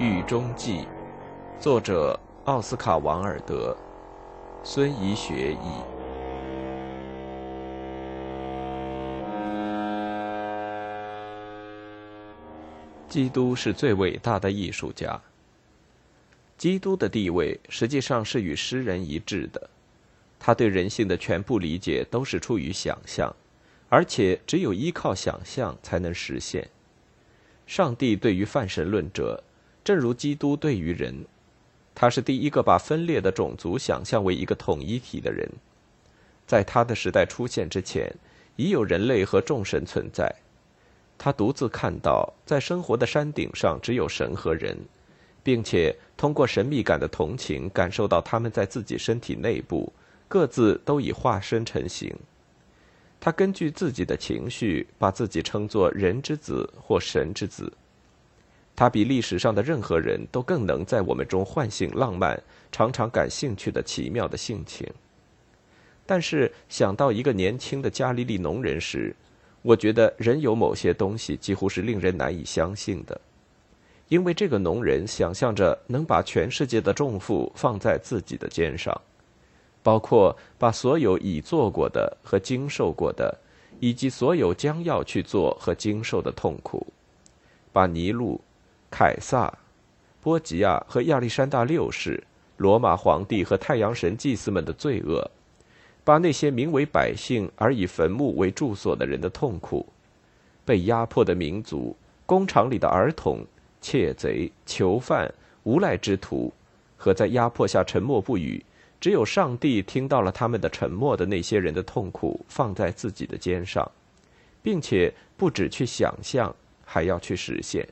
狱中记》，作者奥斯卡·王尔德，孙怡学译。基督是最伟大的艺术家。基督的地位实际上是与诗人一致的，他对人性的全部理解都是出于想象，而且只有依靠想象才能实现。上帝对于泛神论者。正如基督对于人，他是第一个把分裂的种族想象为一个统一体的人。在他的时代出现之前，已有人类和众神存在。他独自看到，在生活的山顶上只有神和人，并且通过神秘感的同情，感受到他们在自己身体内部各自都已化身成形。他根据自己的情绪，把自己称作人之子或神之子。他比历史上的任何人都更能在我们中唤醒浪漫、常常感兴趣的奇妙的性情。但是想到一个年轻的加利利农人时，我觉得仍有某些东西几乎是令人难以相信的，因为这个农人想象着能把全世界的重负放在自己的肩上，包括把所有已做过的和经受过的，以及所有将要去做和经受的痛苦，把尼禄。凯撒、波吉亚和亚历山大六世、罗马皇帝和太阳神祭司们的罪恶，把那些名为百姓而以坟墓为住所的人的痛苦，被压迫的民族、工厂里的儿童、窃贼、囚犯、无赖之徒，和在压迫下沉默不语，只有上帝听到了他们的沉默的那些人的痛苦，放在自己的肩上，并且不止去想象，还要去实现。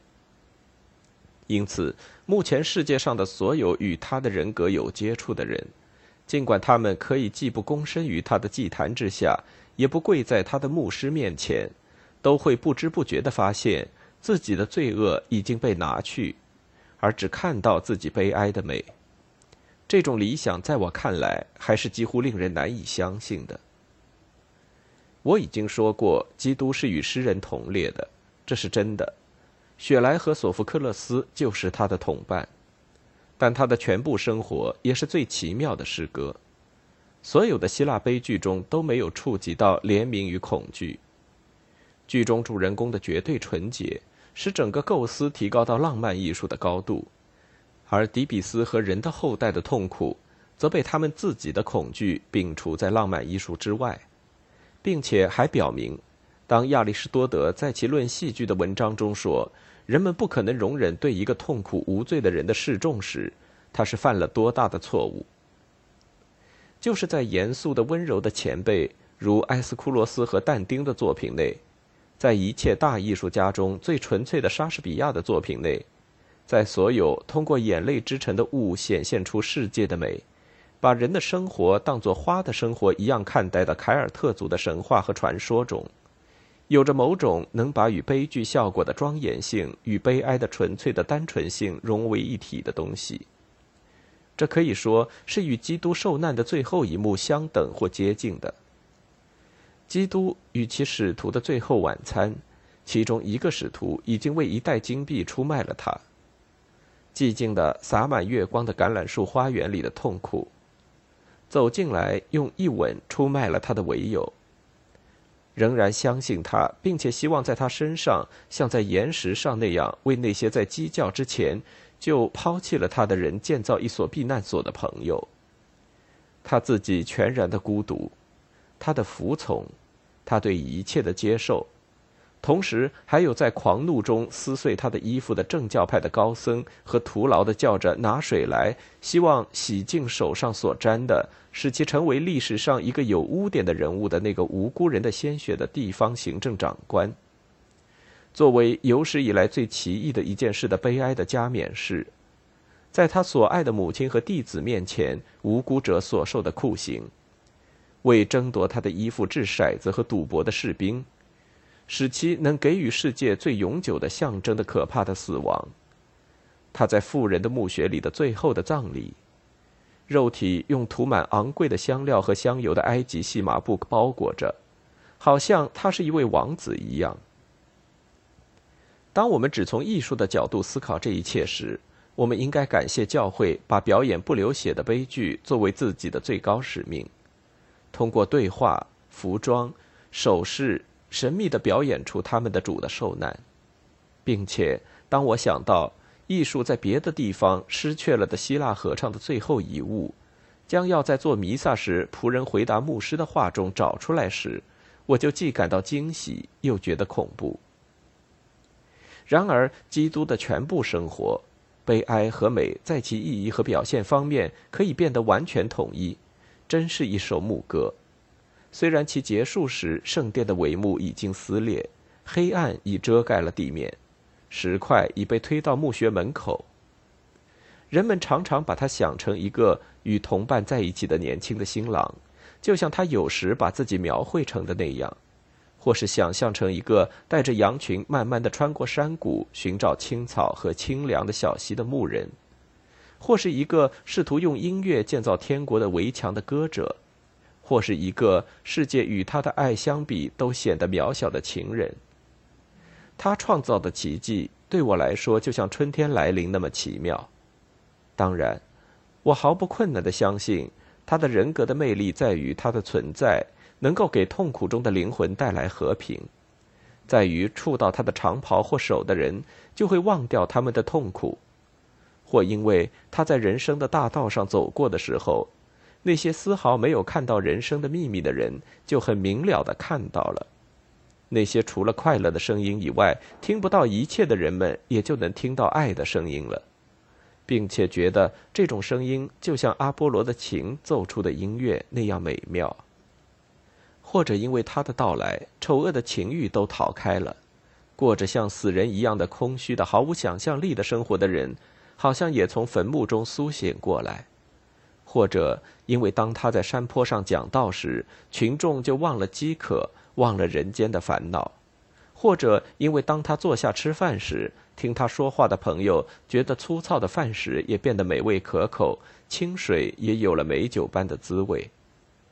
因此，目前世界上的所有与他的人格有接触的人，尽管他们可以既不躬身于他的祭坛之下，也不跪在他的牧师面前，都会不知不觉地发现自己的罪恶已经被拿去，而只看到自己悲哀的美。这种理想在我看来还是几乎令人难以相信的。我已经说过，基督是与诗人同列的，这是真的。雪莱和索福克勒斯就是他的同伴，但他的全部生活也是最奇妙的诗歌。所有的希腊悲剧中都没有触及到怜悯与恐惧。剧中主人公的绝对纯洁，使整个构思提高到浪漫艺术的高度，而迪比斯和人的后代的痛苦，则被他们自己的恐惧摒除在浪漫艺术之外，并且还表明。当亚里士多德在其论戏剧的文章中说，人们不可能容忍对一个痛苦无罪的人的示众时，他是犯了多大的错误？就是在严肃的、温柔的前辈如埃斯库罗斯和但丁的作品内，在一切大艺术家中最纯粹的莎士比亚的作品内，在所有通过眼泪织成的物显现出世界的美，把人的生活当作花的生活一样看待的凯尔特族的神话和传说中。有着某种能把与悲剧效果的庄严性与悲哀的纯粹的单纯性融为一体的东西，这可以说是与基督受难的最后一幕相等或接近的。基督与其使徒的最后晚餐，其中一个使徒已经为一袋金币出卖了他。寂静的洒满月光的橄榄树花园里的痛苦，走进来用一吻出卖了他的唯有。仍然相信他，并且希望在他身上像在岩石上那样，为那些在鸡叫之前就抛弃了他的人建造一所避难所的朋友。他自己全然的孤独，他的服从，他对一切的接受。同时，还有在狂怒中撕碎他的衣服的正教派的高僧和徒劳的叫着拿水来，希望洗净手上所沾的，使其成为历史上一个有污点的人物的那个无辜人的鲜血的地方行政长官。作为有史以来最奇异的一件事的悲哀的加冕式，在他所爱的母亲和弟子面前，无辜者所受的酷刑，为争夺他的衣服掷骰子和赌博的士兵。使其能给予世界最永久的象征的可怕的死亡。他在富人的墓穴里的最后的葬礼，肉体用涂满昂贵的香料和香油的埃及细麻布包裹着，好像他是一位王子一样。当我们只从艺术的角度思考这一切时，我们应该感谢教会把表演不流血的悲剧作为自己的最高使命，通过对话、服装、首饰，神秘的表演出他们的主的受难，并且当我想到艺术在别的地方失去了的希腊合唱的最后遗物，将要在做弥撒时仆人回答牧师的话中找出来时，我就既感到惊喜，又觉得恐怖。然而，基督的全部生活。悲哀和美在其意义和表现方面可以变得完全统一，真是一首牧歌。虽然其结束时圣殿的帷幕已经撕裂，黑暗已遮盖了地面，石块已被推到墓穴门口。人们常常把他想成一个与同伴在一起的年轻的新郎，就像他有时把自己描绘成的那样。或是想象成一个带着羊群慢慢的穿过山谷寻找青草和清凉的小溪的牧人，或是一个试图用音乐建造天国的围墙的歌者，或是一个世界与他的爱相比都显得渺小的情人。他创造的奇迹对我来说就像春天来临那么奇妙。当然，我毫不困难的相信他的人格的魅力在于他的存在。能够给痛苦中的灵魂带来和平，在于触到他的长袍或手的人就会忘掉他们的痛苦，或因为他在人生的大道上走过的时候，那些丝毫没有看到人生的秘密的人就很明了的看到了，那些除了快乐的声音以外听不到一切的人们也就能听到爱的声音了，并且觉得这种声音就像阿波罗的琴奏出的音乐那样美妙。或者因为他的到来，丑恶的情欲都逃开了，过着像死人一样的空虚的、毫无想象力的生活的人，好像也从坟墓中苏醒过来；或者因为当他在山坡上讲道时，群众就忘了饥渴，忘了人间的烦恼；或者因为当他坐下吃饭时，听他说话的朋友觉得粗糙的饭食也变得美味可口，清水也有了美酒般的滋味。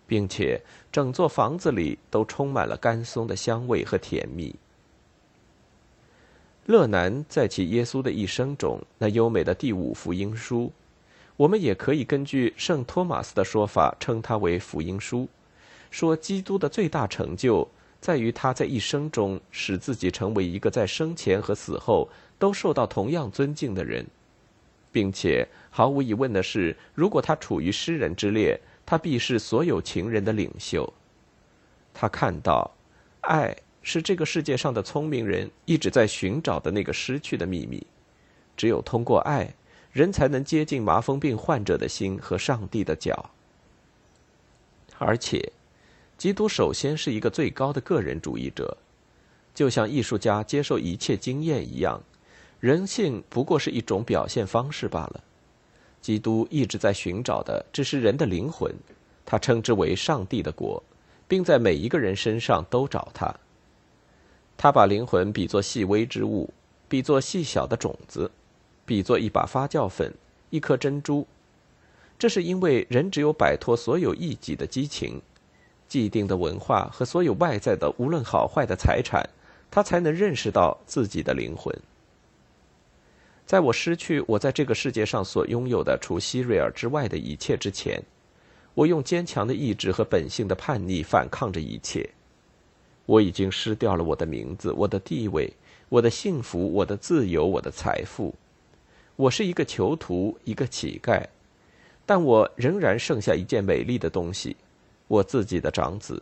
并且整座房子里都充满了甘松的香味和甜蜜。乐南在其耶稣的一生中那优美的第五福音书，我们也可以根据圣托马斯的说法称它为福音书，说基督的最大成就在于他在一生中使自己成为一个在生前和死后都受到同样尊敬的人，并且毫无疑问的是，如果他处于诗人之列。他必是所有情人的领袖。他看到，爱是这个世界上的聪明人一直在寻找的那个失去的秘密。只有通过爱，人才能接近麻风病患者的心和上帝的脚。而且，基督首先是一个最高的个人主义者，就像艺术家接受一切经验一样，人性不过是一种表现方式罢了。基督一直在寻找的只是人的灵魂，他称之为上帝的国，并在每一个人身上都找他。他把灵魂比作细微之物，比作细小的种子，比作一把发酵粉，一颗珍珠。这是因为人只有摆脱所有异己的激情、既定的文化和所有外在的无论好坏的财产，他才能认识到自己的灵魂。在我失去我在这个世界上所拥有的除希瑞尔之外的一切之前，我用坚强的意志和本性的叛逆反抗着一切。我已经失掉了我的名字、我的地位、我的幸福、我的自由、我的财富。我是一个囚徒，一个乞丐，但我仍然剩下一件美丽的东西——我自己的长子。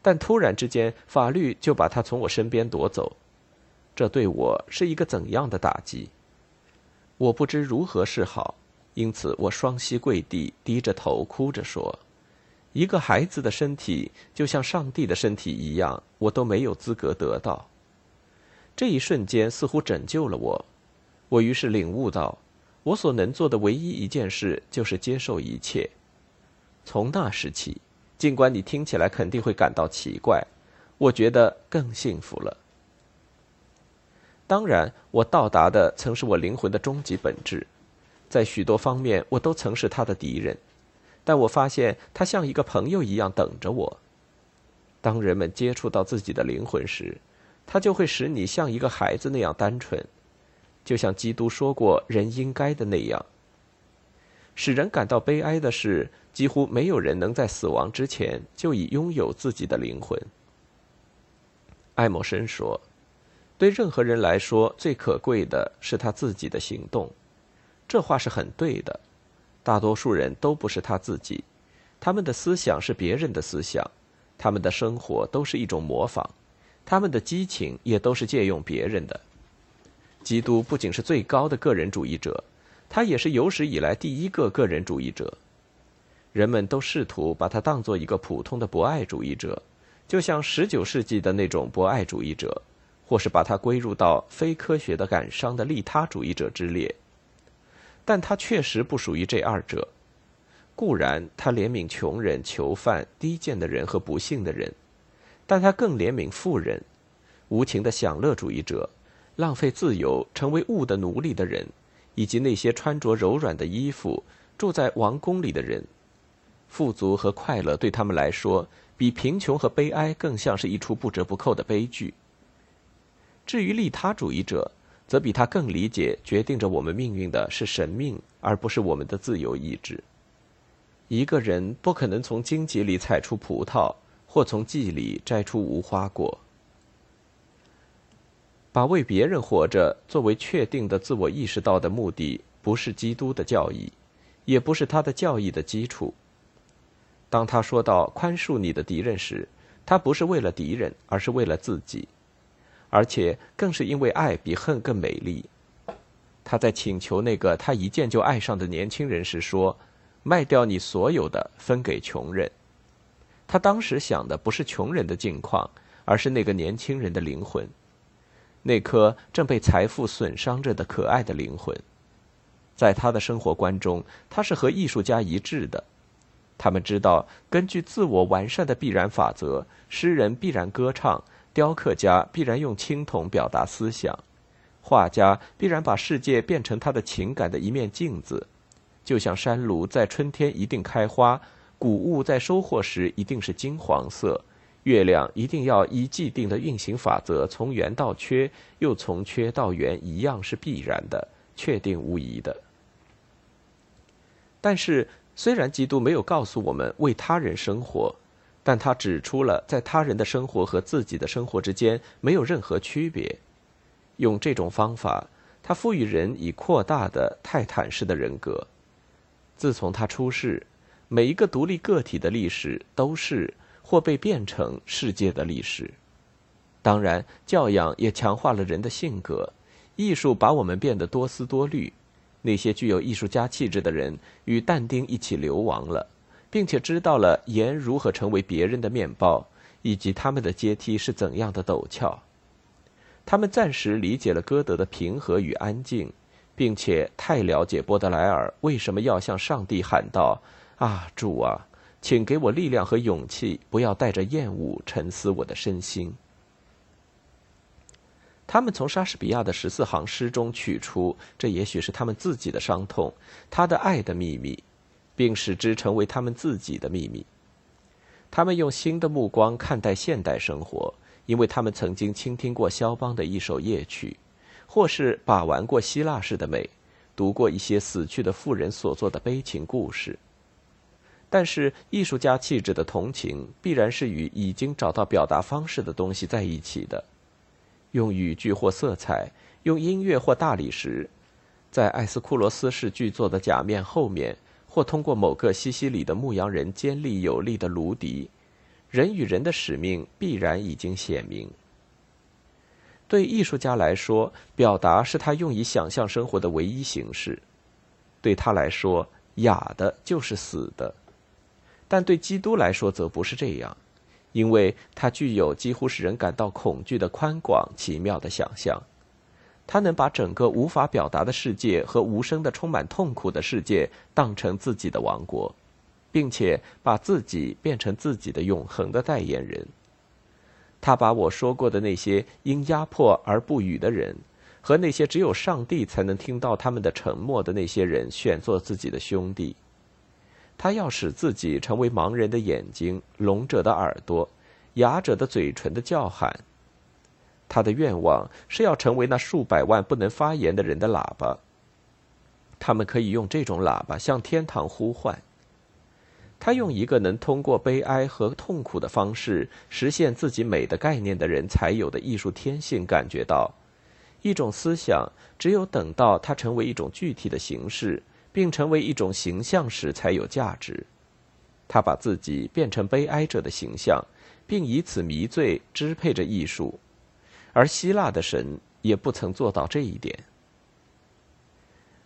但突然之间，法律就把他从我身边夺走。这对我是一个怎样的打击？我不知如何是好，因此我双膝跪地，低着头哭着说：“一个孩子的身体就像上帝的身体一样，我都没有资格得到。”这一瞬间似乎拯救了我，我于是领悟到，我所能做的唯一一件事就是接受一切。从那时起，尽管你听起来肯定会感到奇怪，我觉得更幸福了。当然，我到达的曾是我灵魂的终极本质，在许多方面我都曾是他的敌人，但我发现他像一个朋友一样等着我。当人们接触到自己的灵魂时，他就会使你像一个孩子那样单纯，就像基督说过人应该的那样。使人感到悲哀的是，几乎没有人能在死亡之前就已拥有自己的灵魂。艾默生说：“对任何人来说，最可贵的是他自己的行动。”这话是很对的。大多数人都不是他自己，他们的思想是别人的思想，他们的生活都是一种模仿，他们的激情也都是借用别人的。基督不仅是最高的个人主义者。他也是有史以来第一个个人主义者，人们都试图把他当做一个普通的博爱主义者，就像十九世纪的那种博爱主义者，或是把他归入到非科学的感伤的利他主义者之列。但他确实不属于这二者。固然他怜悯穷人、囚犯、低贱的人和不幸的人，但他更怜悯富人、无情的享乐主义者、浪费自由、成为物的奴隶的人。以及那些穿着柔软的衣服、住在王宫里的人，富足和快乐对他们来说，比贫穷和悲哀更像是一出不折不扣的悲剧。至于利他主义者，则比他更理解，决定着我们命运的是神命，而不是我们的自由意志。一个人不可能从荆棘里采出葡萄，或从蓟里摘出无花果。把为别人活着作为确定的自我意识到的目的，不是基督的教义，也不是他的教义的基础。当他说到宽恕你的敌人时，他不是为了敌人，而是为了自己，而且更是因为爱比恨更美丽。他在请求那个他一见就爱上的年轻人时说：“卖掉你所有的，分给穷人。”他当时想的不是穷人的境况，而是那个年轻人的灵魂。那颗正被财富损伤着的可爱的灵魂，在他的生活观中，他是和艺术家一致的。他们知道，根据自我完善的必然法则，诗人必然歌唱，雕刻家必然用青铜表达思想，画家必然把世界变成他的情感的一面镜子。就像山庐在春天一定开花，谷物在收获时一定是金黄色。月亮一定要依既定的运行法则，从圆到缺，又从缺到圆，一样是必然的，确定无疑的。但是，虽然基督没有告诉我们为他人生活，但他指出了在他人的生活和自己的生活之间没有任何区别。用这种方法，他赋予人以扩大的泰坦式的人格。自从他出世，每一个独立个体的历史都是。或被变成世界的历史。当然，教养也强化了人的性格。艺术把我们变得多思多虑。那些具有艺术家气质的人与但丁一起流亡了，并且知道了盐如何成为别人的面包，以及他们的阶梯是怎样的陡峭。他们暂时理解了歌德的平和与安静，并且太了解波德莱尔为什么要向上帝喊道：“啊，主啊！”请给我力量和勇气，不要带着厌恶沉思我的身心。他们从莎士比亚的十四行诗中取出，这也许是他们自己的伤痛，他的爱的秘密，并使之成为他们自己的秘密。他们用新的目光看待现代生活，因为他们曾经倾听过肖邦的一首夜曲，或是把玩过希腊式的美，读过一些死去的妇人所做的悲情故事。但是，艺术家气质的同情必然是与已经找到表达方式的东西在一起的。用语句或色彩，用音乐或大理石，在艾斯库罗斯式巨作的假面后面，或通过某个西西里的牧羊人尖利有力的芦笛，人与人的使命必然已经显明。对艺术家来说，表达是他用以想象生活的唯一形式；对他来说，哑的就是死的。但对基督来说则不是这样，因为他具有几乎使人感到恐惧的宽广、奇妙的想象。他能把整个无法表达的世界和无声的、充满痛苦的世界当成自己的王国，并且把自己变成自己的永恒的代言人。他把我说过的那些因压迫而不语的人，和那些只有上帝才能听到他们的沉默的那些人，选作自己的兄弟。他要使自己成为盲人的眼睛、聋者的耳朵、哑者的嘴唇的叫喊。他的愿望是要成为那数百万不能发言的人的喇叭。他们可以用这种喇叭向天堂呼唤。他用一个能通过悲哀和痛苦的方式实现自己美的概念的人才有的艺术天性，感觉到，一种思想只有等到它成为一种具体的形式，并成为一种形象时才有价值。他把自己变成悲哀者的形象，并以此迷醉支配着艺术。而希腊的神也不曾做到这一点。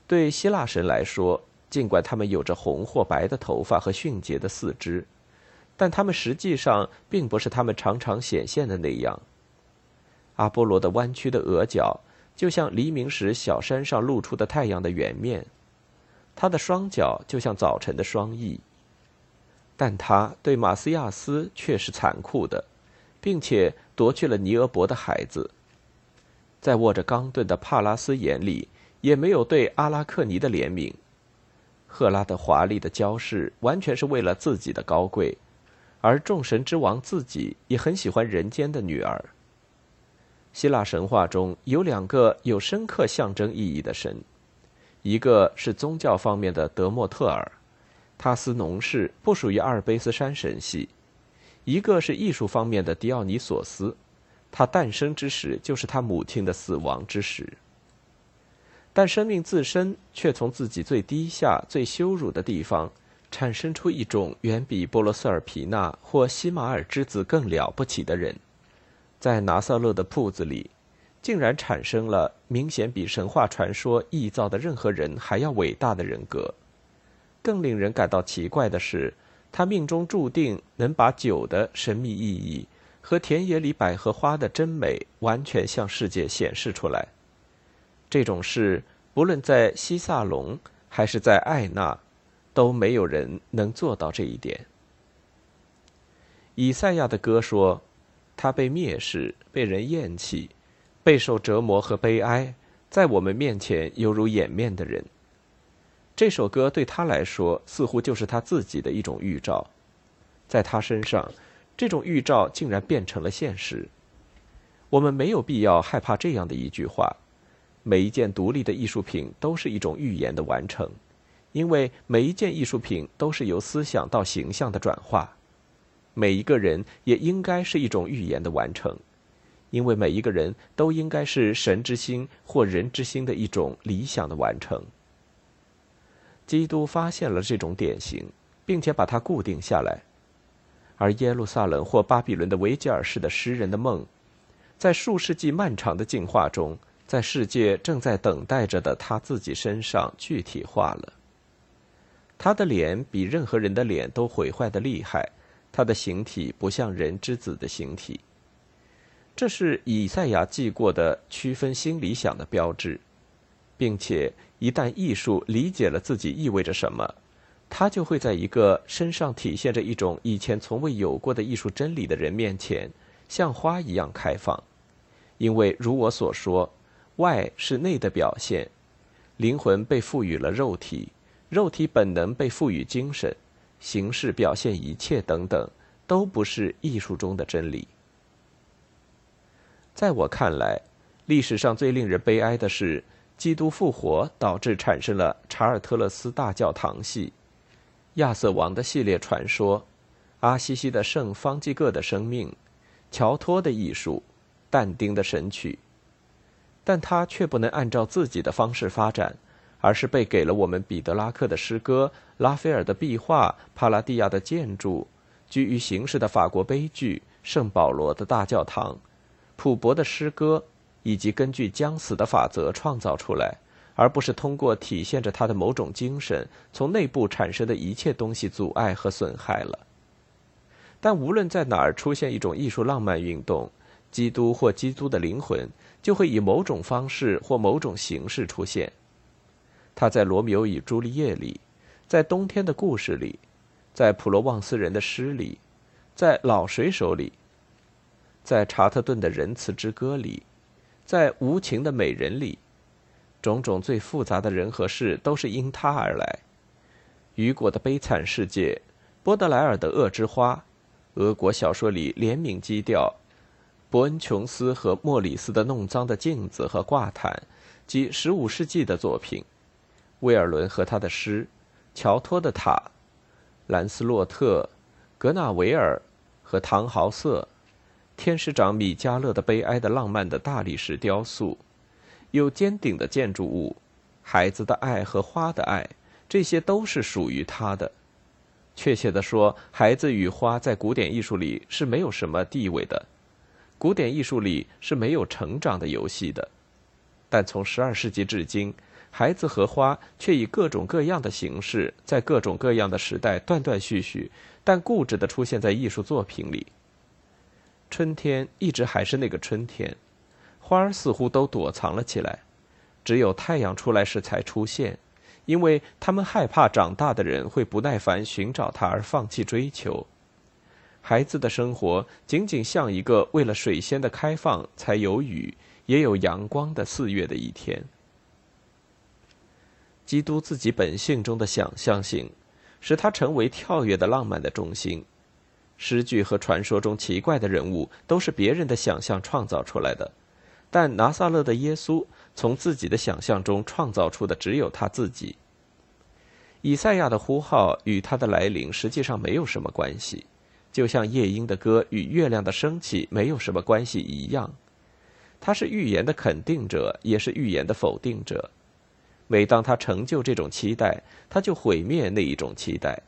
对希腊神来说，尽管他们有着红或白的头发和迅捷的四肢，但他们实际上并不是他们常常显现的那样。阿波罗的弯曲的额角，就像黎明时小山上露出的太阳的圆面；他的双脚就像早晨的双翼。但他对马斯亚斯却是残酷的。并且夺去了尼俄伯的孩子，在握着钢盾的帕拉斯眼里，也没有对阿拉克尼的怜悯。赫拉的华丽的娇饰完全是为了自己的高贵，而众神之王自己也很喜欢人间的女儿。希腊神话中有两个有深刻象征意义的神，一个是宗教方面的德莫特尔，他司农氏不属于阿尔卑斯山神系。一个是艺术方面的迪奥尼索斯，他诞生之时就是他母亲的死亡之时。但生命自身却从自己最低下、最羞辱的地方，产生出一种远比波罗瑟尔皮纳或西马尔之子更了不起的人，在拿撒勒的铺子里，竟然产生了明显比神话传说臆造的任何人还要伟大的人格。更令人感到奇怪的是。他命中注定能把酒的神秘意义和田野里百合花的真美完全向世界显示出来。这种事，不论在西萨隆还是在艾纳，都没有人能做到这一点。以赛亚的歌说：“他被蔑视，被人厌弃，备受折磨和悲哀，在我们面前犹如掩面的人。”这首歌对他来说，似乎就是他自己的一种预兆，在他身上，这种预兆竟然变成了现实。我们没有必要害怕这样的一句话：每一件独立的艺术品都是一种预言的完成，因为每一件艺术品都是由思想到形象的转化。每一个人也应该是一种预言的完成，因为每一个人都应该是神之心或人之心的一种理想的完成。基督发现了这种典型，并且把它固定下来，而耶路撒冷或巴比伦的维吉尔式的诗人的梦，在数世纪漫长的进化中，在世界正在等待着的他自己身上具体化了。他的脸比任何人的脸都毁坏的厉害，他的形体不像人之子的形体。这是以赛亚记过的区分心理想的标志，并且。一旦艺术理解了自己意味着什么，他就会在一个身上体现着一种以前从未有过的艺术真理的人面前，像花一样开放。因为如我所说，外是内的表现，灵魂被赋予了肉体，肉体本能被赋予精神，形式表现一切等等，都不是艺术中的真理。在我看来，历史上最令人悲哀的是。基督复活导致产生了查尔特勒斯大教堂系、亚瑟王的系列传说、阿西西的圣方济各的生命、乔托的艺术、但丁的神曲，但他却不能按照自己的方式发展，而是被给了我们彼得拉克的诗歌、拉斐尔的壁画、帕拉蒂亚的建筑、居于形式的法国悲剧、圣保罗的大教堂、普伯的诗歌。以及根据将死的法则创造出来，而不是通过体现着他的某种精神从内部产生的一切东西阻碍和损害了。但无论在哪儿出现一种艺术浪漫运动，基督或基督的灵魂就会以某种方式或某种形式出现。他在《罗密欧与朱丽叶》里，在《冬天的故事》里，在普罗旺斯人的诗里，在老水手里，在查特顿的仁慈之歌里。在无情的美人里，种种最复杂的人和事都是因他而来。雨果的悲惨世界，波德莱尔的恶之花，俄国小说里怜悯基调，伯恩琼斯和莫里斯的弄脏的镜子和挂毯，及十五世纪的作品；威尔伦和他的诗，乔托的塔，兰斯洛特，格纳维尔和唐豪瑟，天使长米迦勒的悲哀的浪漫的大理石雕塑，有尖顶的建筑物，孩子的爱和花的爱，这些都是属于他的。确切地说，孩子与花在古典艺术里是没有什么地位的。古典艺术里是没有成长的游戏的，但从十二世纪至今，孩子和花却以各种各样的形式，在各种各样的时代断断续续，但固执地出现在艺术作品里。春天一直还是那个春天，花儿似乎都躲藏了起来，只有太阳出来时才出现。因为他们害怕长大的人会不耐烦寻找他而放弃追求，孩子的生活仅仅像一个为了水仙的开放才有雨也有阳光的四月的一天。基督自己本性中的想象性，使他成为跳跃的浪漫的中心。诗句和传说中奇怪的人物都是别人的想象创造出来的，但拿撒勒的耶稣。从自己的想象中创造出的只有他自己。以赛亚的呼号与他的来临实际上没有什么关系，就像夜莺的歌与月亮的升起没有什么关系一样。他是预言的肯定者，也是预言的否定者。每当他成就这种期待，他就毁灭那一种期待。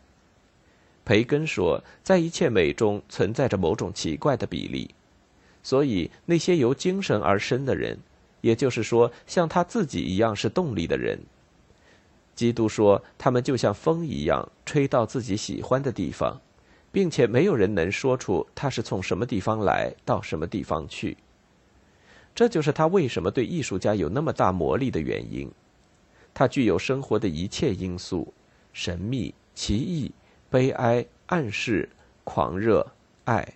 培根说，在一切美中存在着某种奇怪的比例，所以那些由精神而生的人。也就是说，像他自己一样是动力的人。基督说，他们就像风一样，吹到自己喜欢的地方，并且没有人能说出他是从什么地方来到什么地方去。这就是他为什么对艺术家有那么大魔力的原因。他具有生活的一切因素：神秘、奇异、悲哀、暗示、狂热、爱。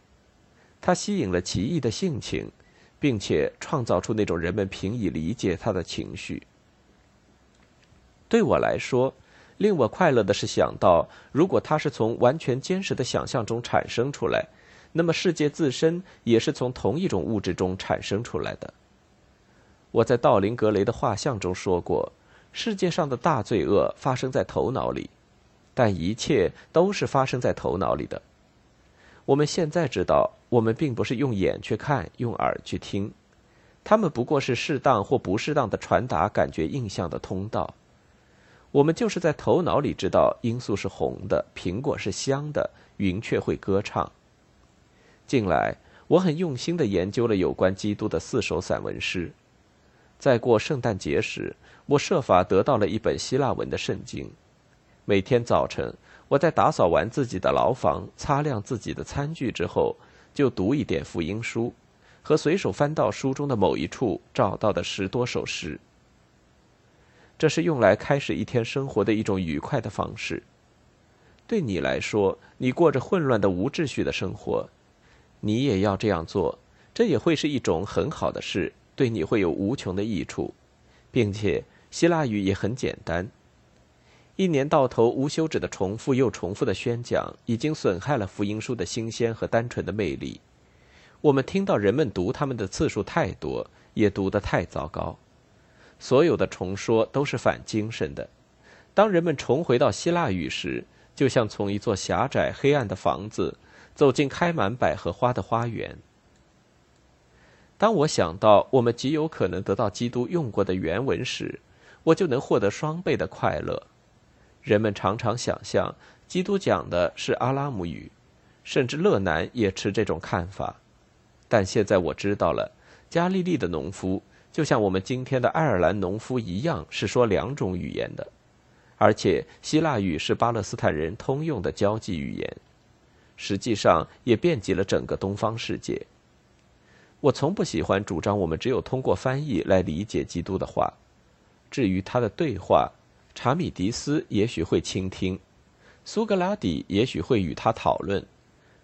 他吸引了奇异的性情。并且创造出那种人们平易理解他的情绪。对我来说，令我快乐的是想到，如果他是从完全坚实的想象中产生出来，那么世界自身也是从同一种物质中产生出来的。我在道林格雷的画像中说过，世界上的大罪恶发生在头脑里，但一切都是发生在头脑里的。我们现在知道，我们并不是用眼去看，用耳去听，他们不过是适当或不适当的传达感觉印象的通道。我们就是在头脑里知道罂粟是红的，苹果是香的，云雀会歌唱。近来，我很用心的研究了有关基督的四首散文诗。在过圣诞节时，我设法得到了一本希腊文的圣经。每天早晨。我在打扫完自己的牢房、擦亮自己的餐具之后，就读一点福音书，和随手翻到书中的某一处找到的十多首诗。这是用来开始一天生活的一种愉快的方式。对你来说，你过着混乱的无秩序的生活，你也要这样做，这也会是一种很好的事，对你会有无穷的益处，并且希腊语也很简单。一年到头无休止的重复又重复的宣讲，已经损害了福音书的新鲜和单纯的魅力。我们听到人们读他们的次数太多，也读得太糟糕。所有的重说都是反精神的。当人们重回到希腊语时，就像从一座狭窄黑暗的房子走进开满百合花的花园。当我想到我们极有可能得到基督用过的原文时，我就能获得双倍的快乐。人们常常想象基督讲的是阿拉姆语，甚至勒南也持这种看法。但现在我知道了，加利利的农夫就像我们今天的爱尔兰农夫一样，是说两种语言的，而且希腊语是巴勒斯坦人通用的交际语言，实际上也遍及了整个东方世界。我从不喜欢主张我们只有通过翻译来理解基督的话，至于他的对话。查米迪斯也许会倾听，苏格拉底也许会与他讨论，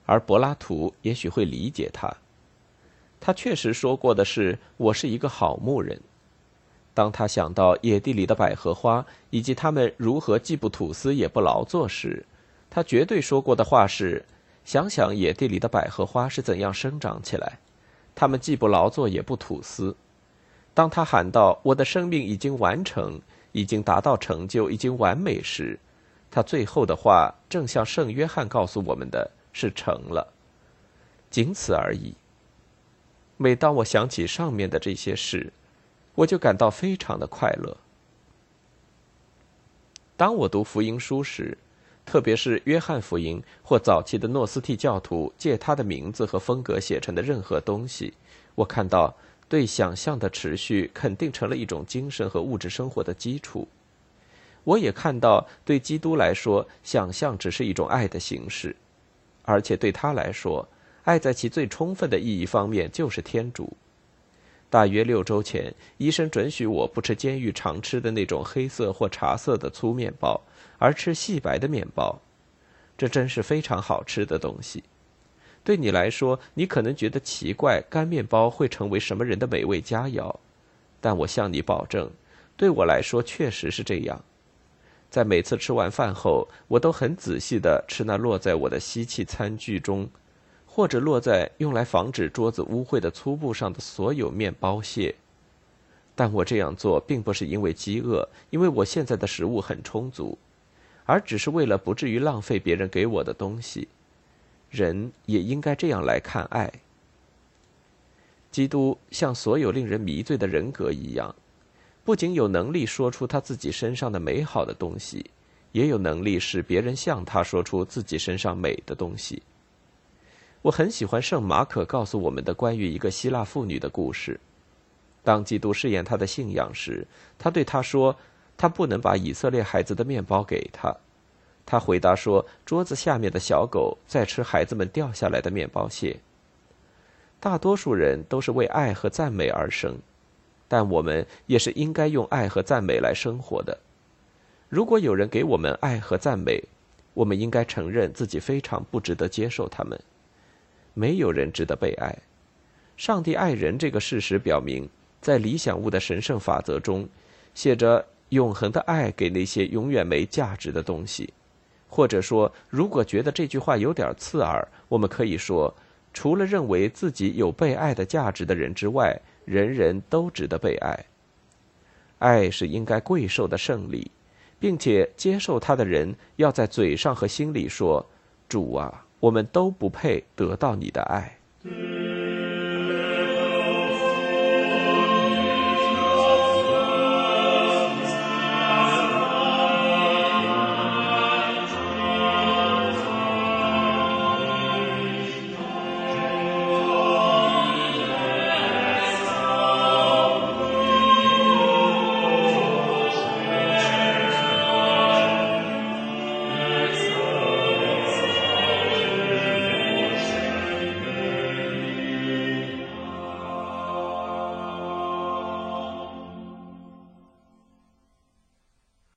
而柏拉图也许会理解他。他确实说过的是：“我是一个好牧人。”当他想到野地里的百合花以及他们如何既不吐丝也不劳作时，他绝对说过的话是：“想想野地里的百合花是怎样生长起来，他们既不劳作也不吐丝。当他喊道：“我的生命已经完成，已经达到成就，已经完美时，他最后的话正像圣约翰告诉我们的是成了，仅此而已。”每当我想起上面的这些事，我就感到非常的快乐。当我读福音书时，特别是约翰福音或早期的诺斯替教徒借他的名字和风格写成的任何东西，我看到对想象的持续肯定成了一种精神和物质生活的基础。我也看到，对基督来说，想象只是一种爱的形式，而且对他来说。爱在其最充分的意义方面就是天主。大约六周前，医生准许我不吃监狱常吃的那种黑色或茶色的粗面包，而吃细白的面包。这真是非常好吃的东西。对你来说，你可能觉得奇怪，干面包会成为什么人的美味佳肴？但我向你保证，对我来说确实是这样。在每次吃完饭后，我都很仔细地吃那落在我的吸气餐具中。或者落在用来防止桌子污秽的粗布上的所有面包屑，但我这样做并不是因为饥饿，因为我现在的食物很充足，而只是为了不至于浪费别人给我的东西。人也应该这样来看爱。基督像所有令人迷醉的人格一样，不仅有能力说出他自己身上的美好的东西，也有能力使别人向他说出自己身上美的东西。我很喜欢圣马可告诉我们的关于一个希腊妇女的故事。当基督试验她的信仰时，他对她说：“他不能把以色列孩子的面包给他。”他回答说：“桌子下面的小狗在吃孩子们掉下来的面包屑。”大多数人都是为爱和赞美而生，但我们也是应该用爱和赞美来生活的。如果有人给我们爱和赞美，我们应该承认自己非常不值得接受他们。没有人值得被爱。上帝爱人这个事实表明，在理想物的神圣法则中，写着永恒的爱给那些永远没价值的东西。或者说，如果觉得这句话有点刺耳，我们可以说，除了认为自己有被爱的价值的人之外，人人都值得被爱。爱是应该贵受的胜利，并且接受它的人要在嘴上和心里说：“主啊。”我们都不配得到你的爱。